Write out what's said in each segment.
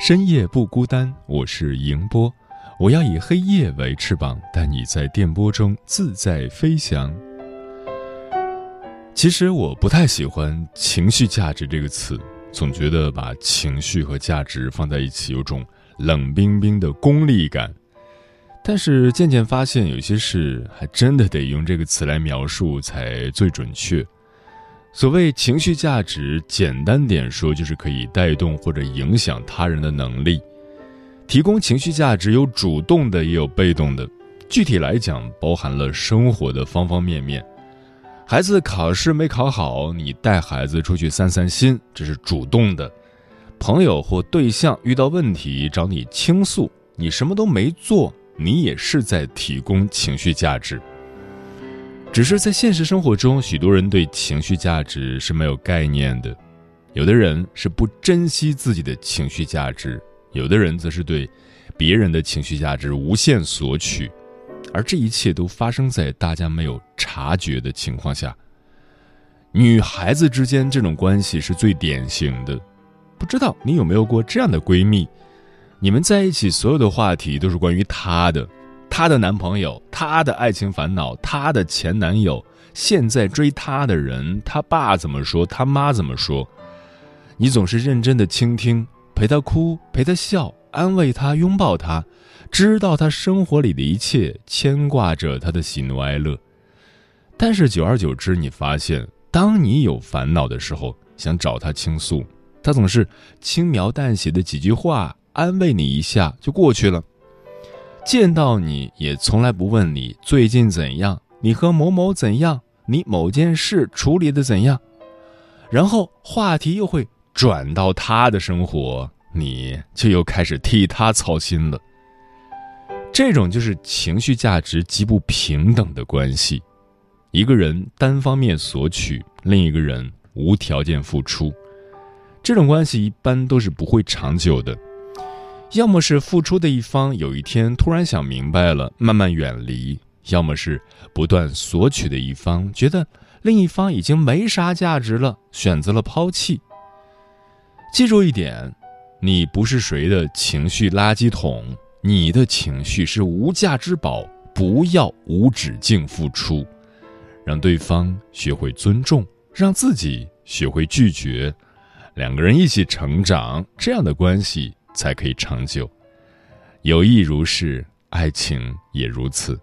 深夜不孤单，我是迎波，我要以黑夜为翅膀，带你在电波中自在飞翔。其实我不太喜欢“情绪价值”这个词，总觉得把情绪和价值放在一起，有种冷冰冰的功利感。但是渐渐发现，有些事还真的得用这个词来描述才最准确。所谓情绪价值，简单点说，就是可以带动或者影响他人的能力。提供情绪价值有主动的，也有被动的。具体来讲，包含了生活的方方面面。孩子考试没考好，你带孩子出去散散心，这是主动的。朋友或对象遇到问题找你倾诉，你什么都没做，你也是在提供情绪价值。只是在现实生活中，许多人对情绪价值是没有概念的。有的人是不珍惜自己的情绪价值，有的人则是对别人的情绪价值无限索取，而这一切都发生在大家没有察觉的情况下。女孩子之间这种关系是最典型的。不知道你有没有过这样的闺蜜？你们在一起，所有的话题都是关于她的。她的男朋友，她的爱情烦恼，她的前男友，现在追她的人，她爸怎么说，她妈怎么说？你总是认真的倾听，陪她哭，陪她笑，安慰她，拥抱她，知道她生活里的一切，牵挂着她的喜怒哀乐。但是久而久之，你发现，当你有烦恼的时候，想找她倾诉，她总是轻描淡写的几句话，安慰你一下就过去了。见到你也从来不问你最近怎样，你和某某怎样，你某件事处理的怎样，然后话题又会转到他的生活，你就又开始替他操心了。这种就是情绪价值极不平等的关系，一个人单方面索取，另一个人无条件付出，这种关系一般都是不会长久的。要么是付出的一方有一天突然想明白了，慢慢远离；要么是不断索取的一方觉得另一方已经没啥价值了，选择了抛弃。记住一点，你不是谁的情绪垃圾桶，你的情绪是无价之宝。不要无止境付出，让对方学会尊重，让自己学会拒绝，两个人一起成长，这样的关系。才可以长久，友谊如是，爱情也如此。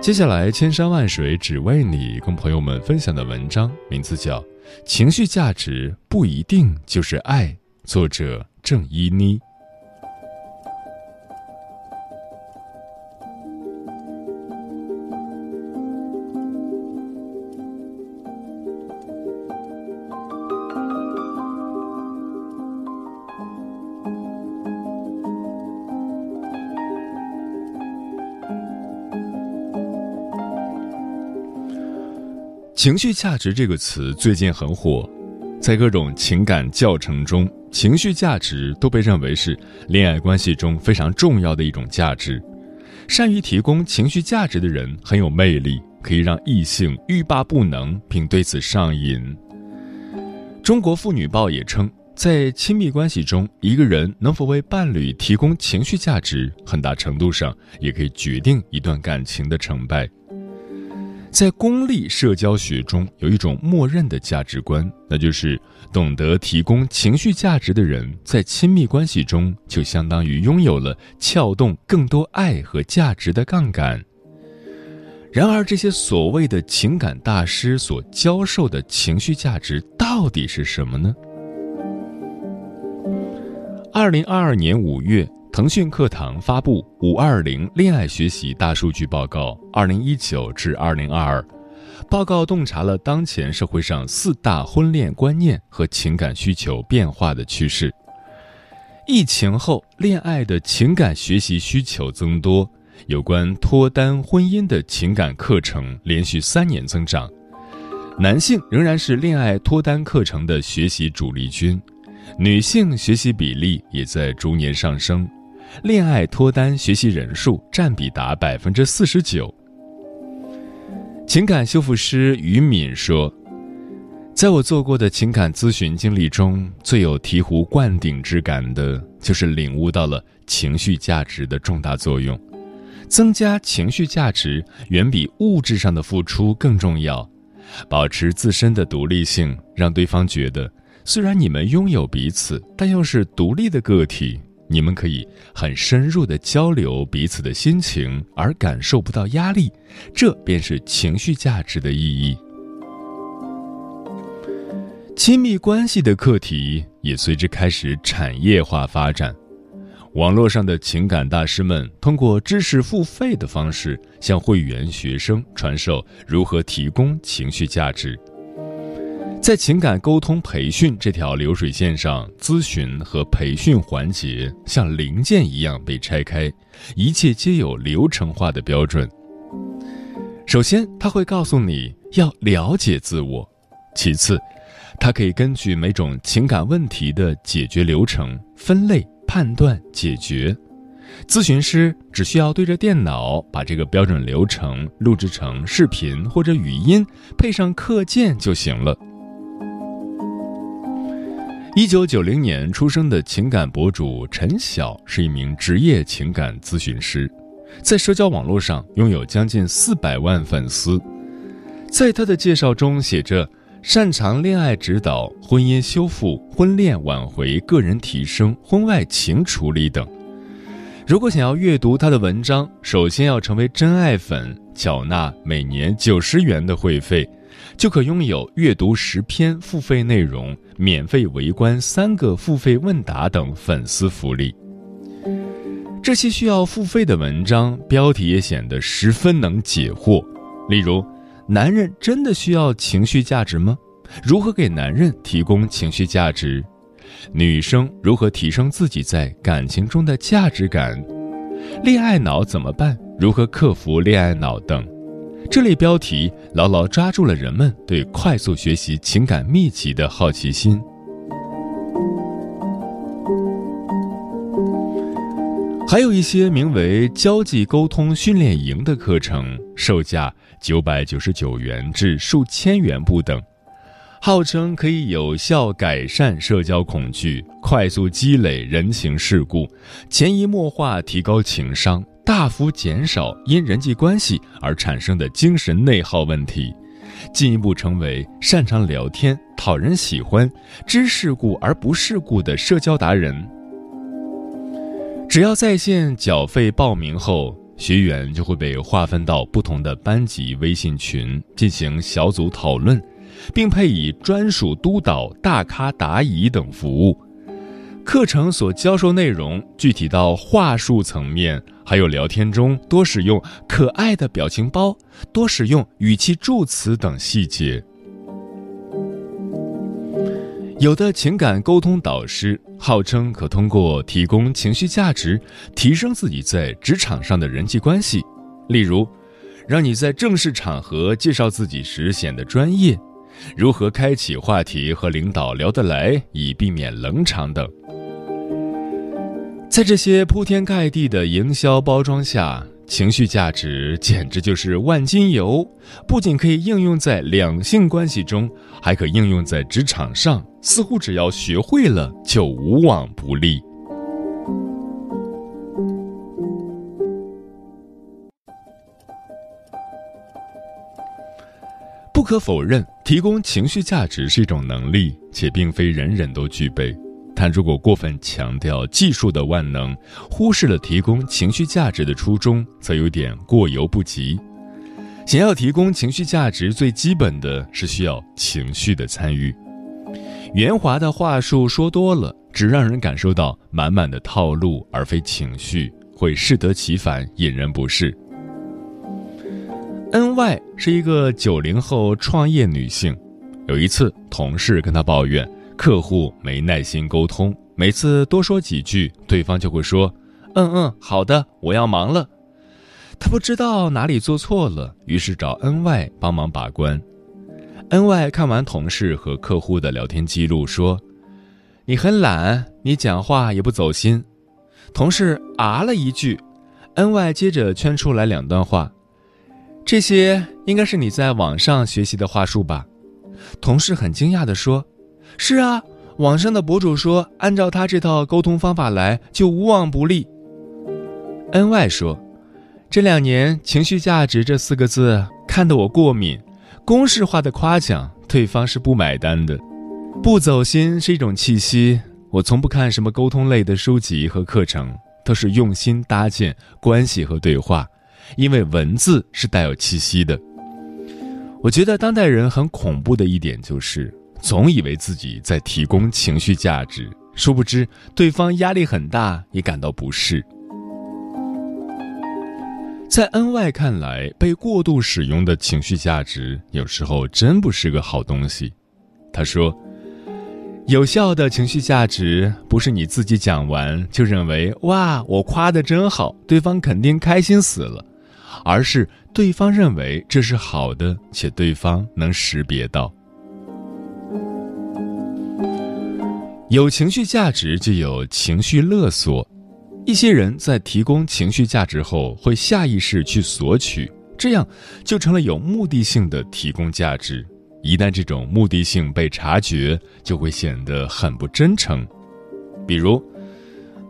接下来，千山万水只为你，跟朋友们分享的文章名字叫《情绪价值不一定就是爱》，作者郑依妮。情绪价值这个词最近很火，在各种情感教程中，情绪价值都被认为是恋爱关系中非常重要的一种价值。善于提供情绪价值的人很有魅力，可以让异性欲罢不能，并对此上瘾。中国妇女报也称，在亲密关系中，一个人能否为伴侣提供情绪价值，很大程度上也可以决定一段感情的成败。在功利社交学中，有一种默认的价值观，那就是懂得提供情绪价值的人，在亲密关系中就相当于拥有了撬动更多爱和价值的杠杆。然而，这些所谓的情感大师所教授的情绪价值到底是什么呢？二零二二年五月，腾讯课堂发布《五二零恋爱学习大数据报告（二零一九至二零二二）》，报告洞察了当前社会上四大婚恋观念和情感需求变化的趋势。疫情后，恋爱的情感学习需求增多。有关脱单婚姻的情感课程连续三年增长，男性仍然是恋爱脱单课程的学习主力军，女性学习比例也在逐年上升，恋爱脱单学习人数占比达百分之四十九。情感修复师于敏说：“在我做过的情感咨询经历中，最有醍醐灌顶之感的，就是领悟到了情绪价值的重大作用。”增加情绪价值远比物质上的付出更重要。保持自身的独立性，让对方觉得，虽然你们拥有彼此，但又是独立的个体。你们可以很深入的交流彼此的心情，而感受不到压力。这便是情绪价值的意义。亲密关系的课题也随之开始产业化发展。网络上的情感大师们通过知识付费的方式，向会员学生传授如何提供情绪价值。在情感沟通培训这条流水线上，咨询和培训环节像零件一样被拆开，一切皆有流程化的标准。首先，他会告诉你要了解自我；其次，他可以根据每种情感问题的解决流程分类。判断解决，咨询师只需要对着电脑把这个标准流程录制成视频或者语音，配上课件就行了。一九九零年出生的情感博主陈晓是一名职业情感咨询师，在社交网络上拥有将近四百万粉丝。在他的介绍中写着。擅长恋爱指导、婚姻修复、婚恋挽回、个人提升、婚外情处理等。如果想要阅读他的文章，首先要成为真爱粉，缴纳每年九十元的会费，就可拥有阅读十篇付费内容、免费围观三个付费问答等粉丝福利。这些需要付费的文章标题也显得十分能解惑，例如。男人真的需要情绪价值吗？如何给男人提供情绪价值？女生如何提升自己在感情中的价值感？恋爱脑怎么办？如何克服恋爱脑等？这类标题牢牢抓住了人们对快速学习情感秘籍的好奇心。还有一些名为交际沟通训练营的课程，售价九百九十九元至数千元不等，号称可以有效改善社交恐惧、快速积累人情世故、潜移默化提高情商、大幅减少因人际关系而产生的精神内耗问题，进一步成为擅长聊天、讨人喜欢、知世故而不世故的社交达人。只要在线缴费报名后，学员就会被划分到不同的班级微信群进行小组讨论，并配以专属督导、大咖答疑等服务。课程所教授内容具体到话术层面，还有聊天中多使用可爱的表情包、多使用语气助词等细节。有的情感沟通导师号称可通过提供情绪价值，提升自己在职场上的人际关系，例如，让你在正式场合介绍自己时显得专业，如何开启话题和领导聊得来以避免冷场等。在这些铺天盖地的营销包装下。情绪价值简直就是万金油，不仅可以应用在两性关系中，还可应用在职场上。似乎只要学会了，就无往不利。不可否认，提供情绪价值是一种能力，且并非人人都具备。但如果过分强调技术的万能，忽视了提供情绪价值的初衷，则有点过犹不及。想要提供情绪价值，最基本的是需要情绪的参与。圆滑的话术说多了，只让人感受到满满的套路，而非情绪，会适得其反，引人不适。N Y 是一个九零后创业女性，有一次同事跟她抱怨客户没耐心沟通，每次多说几句，对方就会说：“嗯嗯，好的，我要忙了。”他不知道哪里做错了，于是找 N Y 帮忙把关。N Y 看完同事和客户的聊天记录，说：“你很懒，你讲话也不走心。”同事啊了一句，N Y 接着圈出来两段话。这些应该是你在网上学习的话术吧？同事很惊讶地说：“是啊，网上的博主说，按照他这套沟通方法来，就无往不利。”N Y 说：“这两年‘情绪价值’这四个字看得我过敏，公式化的夸奖，对方是不买单的。不走心是一种气息，我从不看什么沟通类的书籍和课程，都是用心搭建关系和对话。”因为文字是带有气息的。我觉得当代人很恐怖的一点就是，总以为自己在提供情绪价值，殊不知对方压力很大，也感到不适。在 N Y 看来，被过度使用的情绪价值，有时候真不是个好东西。他说：“有效的情绪价值，不是你自己讲完就认为哇，我夸的真好，对方肯定开心死了。”而是对方认为这是好的，且对方能识别到。有情绪价值就有情绪勒索，一些人在提供情绪价值后，会下意识去索取，这样就成了有目的性的提供价值。一旦这种目的性被察觉，就会显得很不真诚。比如，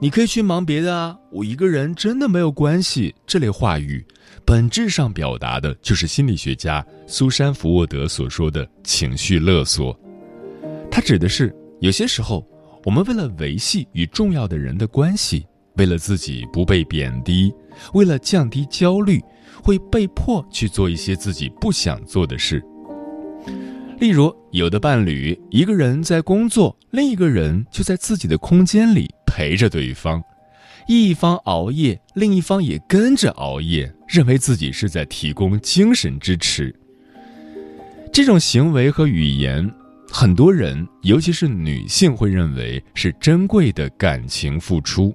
你可以去忙别的啊，我一个人真的没有关系。这类话语。本质上表达的就是心理学家苏珊·福沃德所说的情绪勒索。它指的是有些时候，我们为了维系与重要的人的关系，为了自己不被贬低，为了降低焦虑，会被迫去做一些自己不想做的事。例如，有的伴侣一个人在工作，另一个人就在自己的空间里陪着对方。一方熬夜，另一方也跟着熬夜，认为自己是在提供精神支持。这种行为和语言，很多人，尤其是女性，会认为是珍贵的感情付出。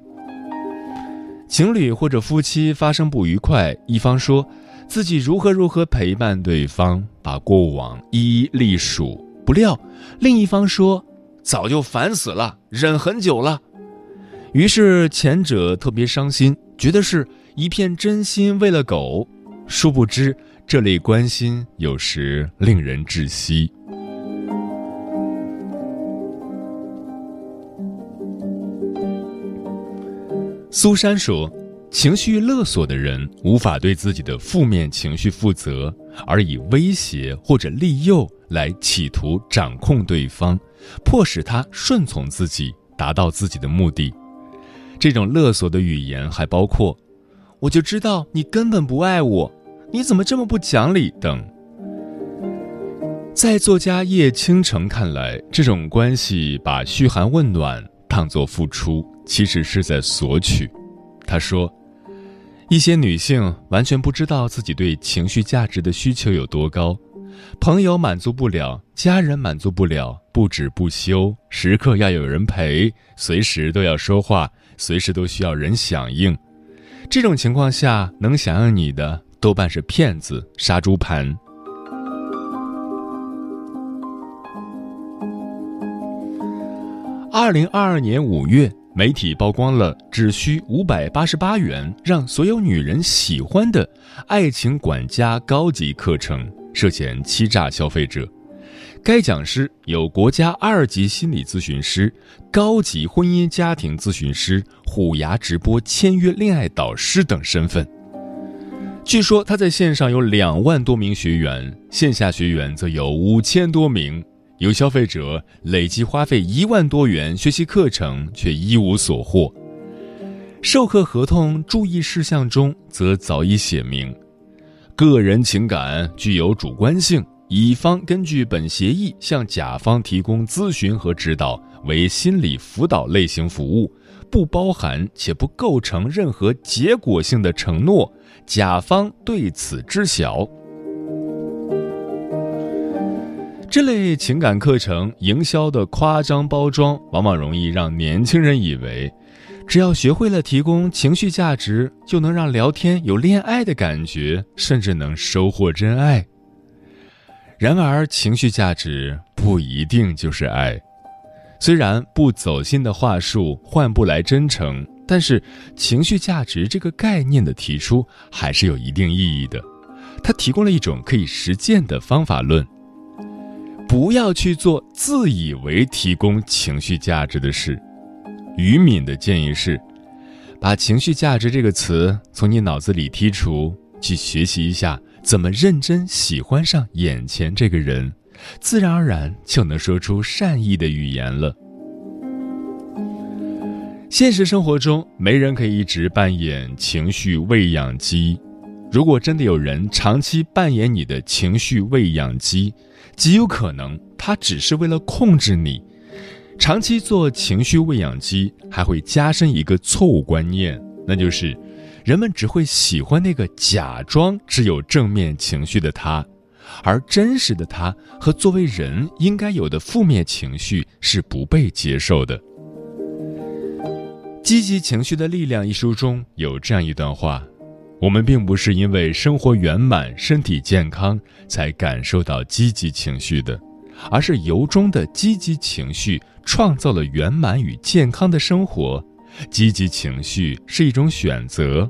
情侣或者夫妻发生不愉快，一方说自己如何如何陪伴对方，把过往一一历数，不料另一方说早就烦死了，忍很久了。于是前者特别伤心，觉得是一片真心喂了狗，殊不知这类关心有时令人窒息。苏珊说：“情绪勒索的人无法对自己的负面情绪负责，而以威胁或者利诱来企图掌控对方，迫使他顺从自己，达到自己的目的。”这种勒索的语言还包括：“我就知道你根本不爱我，你怎么这么不讲理？”等。在作家叶倾城看来，这种关系把嘘寒问暖当作付出，其实是在索取。他说：“一些女性完全不知道自己对情绪价值的需求有多高，朋友满足不了，家人满足不了，不止不休，时刻要有人陪，随时都要说话。”随时都需要人响应，这种情况下能响应你的多半是骗子、杀猪盘。二零二二年五月，媒体曝光了只需五百八十八元让所有女人喜欢的爱情管家高级课程，涉嫌欺诈消费者。该讲师有国家二级心理咨询师、高级婚姻家庭咨询师、虎牙直播签约恋爱导师等身份。据说他在线上有两万多名学员，线下学员则有五千多名。有消费者累计花费一万多元学习课程，却一无所获。授课合同注意事项中则早已写明，个人情感具有主观性，乙方根据本协议向甲方提供咨询和指导，为心理辅导类型服务。不包含且不构成任何结果性的承诺，甲方对此知晓。这类情感课程营销的夸张包装，往往容易让年轻人以为，只要学会了提供情绪价值，就能让聊天有恋爱的感觉，甚至能收获真爱。然而，情绪价值不一定就是爱。虽然不走心的话术换不来真诚，但是情绪价值这个概念的提出还是有一定意义的。它提供了一种可以实践的方法论。不要去做自以为提供情绪价值的事。于敏的建议是，把“情绪价值”这个词从你脑子里剔除，去学习一下怎么认真喜欢上眼前这个人。自然而然就能说出善意的语言了。现实生活中，没人可以一直扮演情绪喂养机。如果真的有人长期扮演你的情绪喂养机，极有可能他只是为了控制你。长期做情绪喂养机，还会加深一个错误观念，那就是人们只会喜欢那个假装只有正面情绪的他。而真实的他和作为人应该有的负面情绪是不被接受的。《积极情绪的力量》一书中有这样一段话：我们并不是因为生活圆满、身体健康才感受到积极情绪的，而是由衷的积极情绪创造了圆满与健康的生活。积极情绪是一种选择，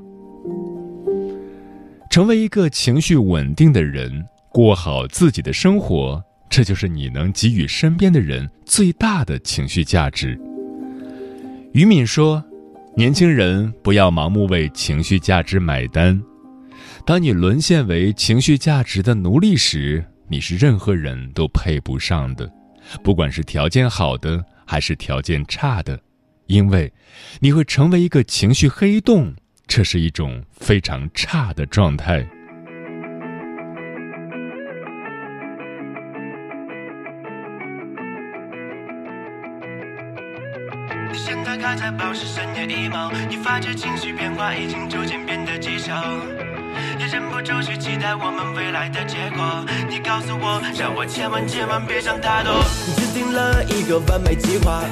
成为一个情绪稳定的人。过好自己的生活，这就是你能给予身边的人最大的情绪价值。于敏说：“年轻人不要盲目为情绪价值买单。当你沦陷为情绪价值的奴隶时，你是任何人都配不上的，不管是条件好的还是条件差的，因为你会成为一个情绪黑洞，这是一种非常差的状态。”还在保持深夜 emo，你发觉情绪变化已经逐渐变得棘手，也忍不住去期待我们未来的结果。你告诉我，让我千万千万别想太多。制定了一个完美计划。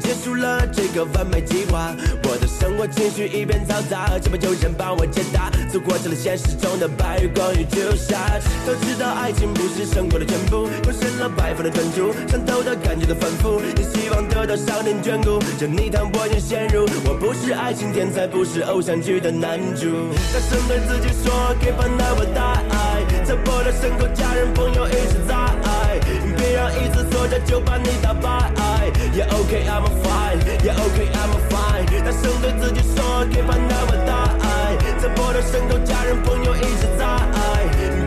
结束了这个完美计划，我的生活情绪一片嘈杂，期盼有人帮我解答，走过成了现实中的白日光与朱砂。都知道爱情不是生活的全部，贡献了白发的专注，伤透的感觉的反复，也希望得到上天眷顾。这你谈我愿陷入，我不是爱情天才，不是偶像剧的男主。大声对自己说，给吧那么大爱，在我的身后，家人朋友一直在。别让一次挫折就把你打败。Yeah OK I'm fine, Yeah OK I'm fine。大声对自己说，给吧那么大爱，在我的身后，家人朋友一直在。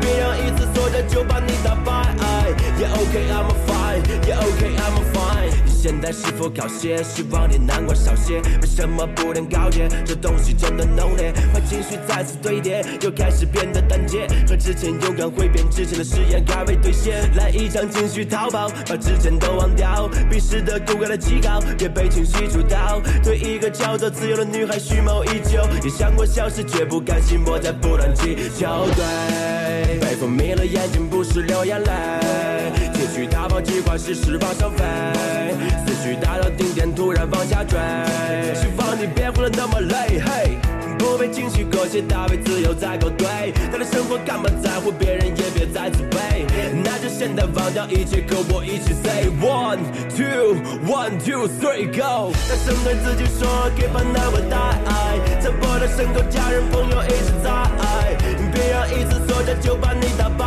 别让一次挫折就把你打败。Yeah OK I'm fine, Yeah OK I'm fine。现在是否高些？希望你难过少些。为什么不能告诫？这东西真的浓烈，坏情绪再次堆叠，又开始变得胆怯。和之前勇敢挥别之前的誓言，改为兑现。来一场情绪逃跑，把之前都忘掉。鄙视的骨感的极高，别被情绪主导。对一个叫做自由的女孩蓄谋已久，也想过消失，绝不甘心，我在不断祈求。对，被风迷了眼睛，不是流眼泪。情绪大炮计划是释放伤悲，思绪达到顶点，突然往下坠。希望你别活得那么累，嘿，不被情绪裹挟，大为自由在勾兑。他的生活干嘛在乎别人，也别再自卑。那就现在忘掉一切，跟我一起 say one two one two three go。大声对自己说，给吧那么大爱，在我的身后，家人朋友一直在。别让一次挫折就把你打败。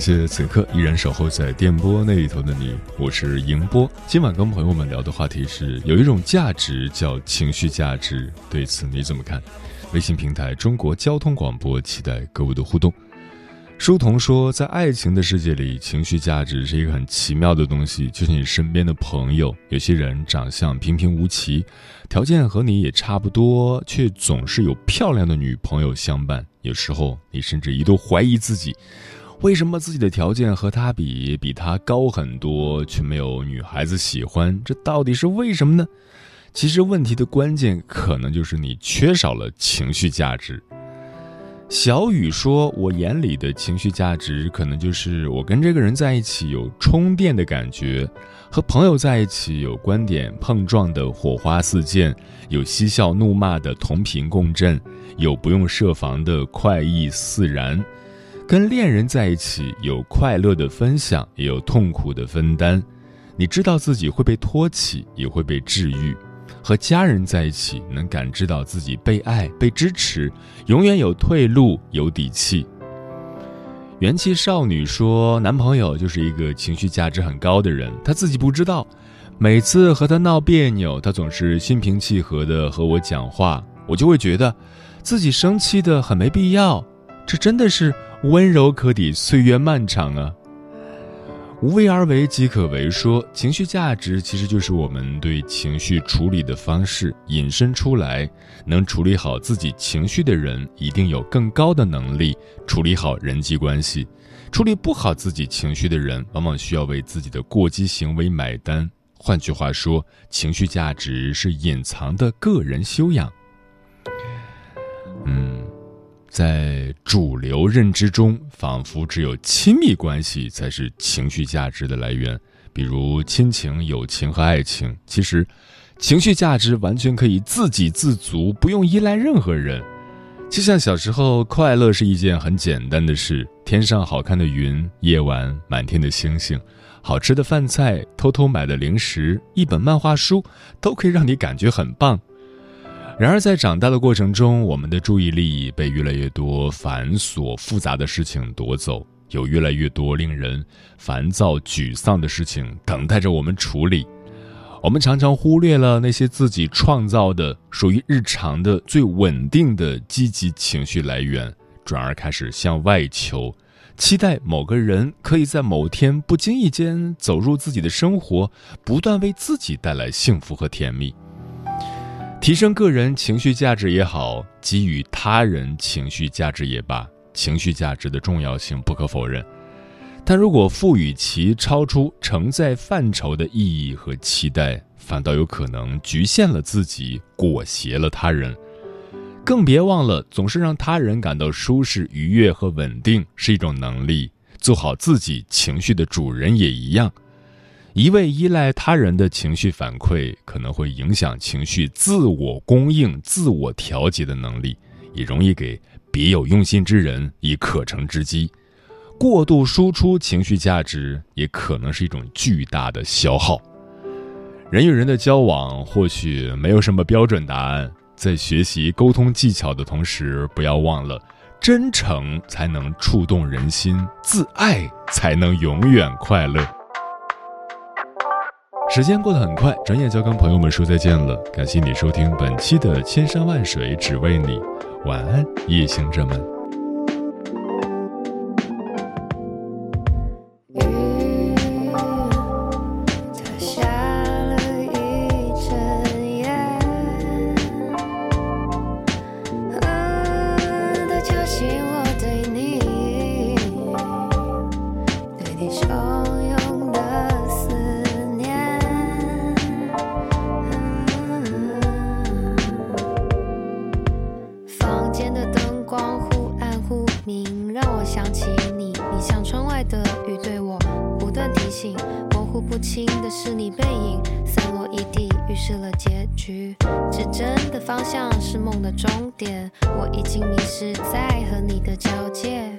谢此刻依然守候在电波那一头的你，我是迎波。今晚跟朋友们聊的话题是，有一种价值叫情绪价值，对此你怎么看？微信平台中国交通广播，期待各位的互动。书童说，在爱情的世界里，情绪价值是一个很奇妙的东西，就像你身边的朋友，有些人长相平平无奇，条件和你也差不多，却总是有漂亮的女朋友相伴。有时候，你甚至一度怀疑自己。为什么自己的条件和他比比他高很多，却没有女孩子喜欢？这到底是为什么呢？其实问题的关键可能就是你缺少了情绪价值。小雨说：“我眼里的情绪价值，可能就是我跟这个人在一起有充电的感觉，和朋友在一起有观点碰撞的火花四溅，有嬉笑怒骂的同频共振，有不用设防的快意自然。”跟恋人在一起，有快乐的分享，也有痛苦的分担。你知道自己会被托起，也会被治愈。和家人在一起，能感知到自己被爱、被支持，永远有退路，有底气。元气少女说：“男朋友就是一个情绪价值很高的人，他自己不知道。每次和他闹别扭，他总是心平气和的和我讲话，我就会觉得自己生气的很没必要。这真的是。”温柔可抵岁月漫长啊！无为而为即可为。说情绪价值其实就是我们对情绪处理的方式引申出来。能处理好自己情绪的人，一定有更高的能力处理好人际关系。处理不好自己情绪的人，往往需要为自己的过激行为买单。换句话说，情绪价值是隐藏的个人修养。嗯。在主流认知中，仿佛只有亲密关系才是情绪价值的来源，比如亲情、友情和爱情。其实，情绪价值完全可以自给自足，不用依赖任何人。就像小时候，快乐是一件很简单的事：天上好看的云，夜晚满天的星星，好吃的饭菜，偷偷买的零食，一本漫画书，都可以让你感觉很棒。然而，在长大的过程中，我们的注意力被越来越多繁琐复杂的事情夺走，有越来越多令人烦躁、沮丧的事情等待着我们处理。我们常常忽略了那些自己创造的、属于日常的、最稳定的积极情绪来源，转而开始向外求，期待某个人可以在某天不经意间走入自己的生活，不断为自己带来幸福和甜蜜。提升个人情绪价值也好，给予他人情绪价值也罢，情绪价值的重要性不可否认。但如果赋予其超出承载范畴的意义和期待，反倒有可能局限了自己，裹挟了他人。更别忘了，总是让他人感到舒适、愉悦和稳定是一种能力，做好自己情绪的主人也一样。一味依赖他人的情绪反馈，可能会影响情绪自我供应、自我调节的能力，也容易给别有用心之人以可乘之机。过度输出情绪价值，也可能是一种巨大的消耗。人与人的交往，或许没有什么标准答案。在学习沟通技巧的同时，不要忘了，真诚才能触动人心，自爱才能永远快乐。时间过得很快，转眼就要跟朋友们说再见了。感谢你收听本期的《千山万水只为你》，晚安，夜行者们。雨对我不断提醒模糊不清的是你背影散落一地预示了结局指针的方向是梦的终点我已经迷失在和你的交界。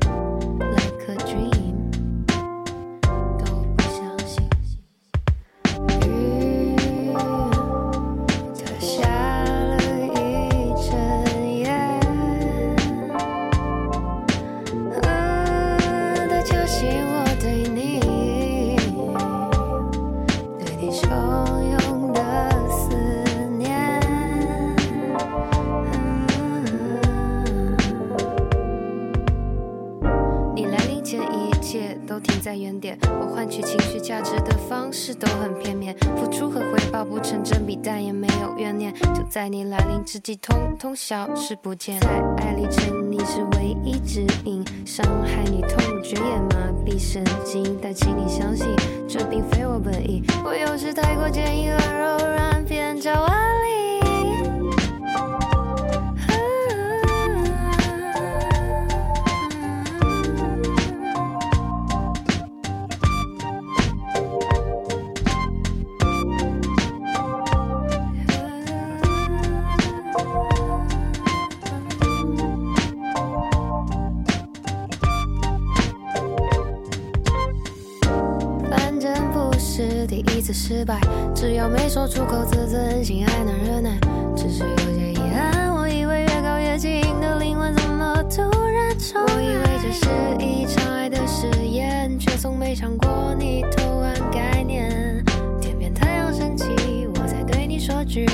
没有怨念。就在你来临之际，通通消失不见。在爱里沉溺是唯一指引，伤害你痛觉也麻痹神经，但请你相信，这并非我本意。我有时太过坚硬而柔软，变骄傲一次失败，只要没说出口，自尊心还能忍耐。只是有些遗憾，我以为越高越近的灵魂，怎么突然重来？我以为这是一场爱的誓言，却从没想过你偷换概念。天边太阳升起，我才对你说句。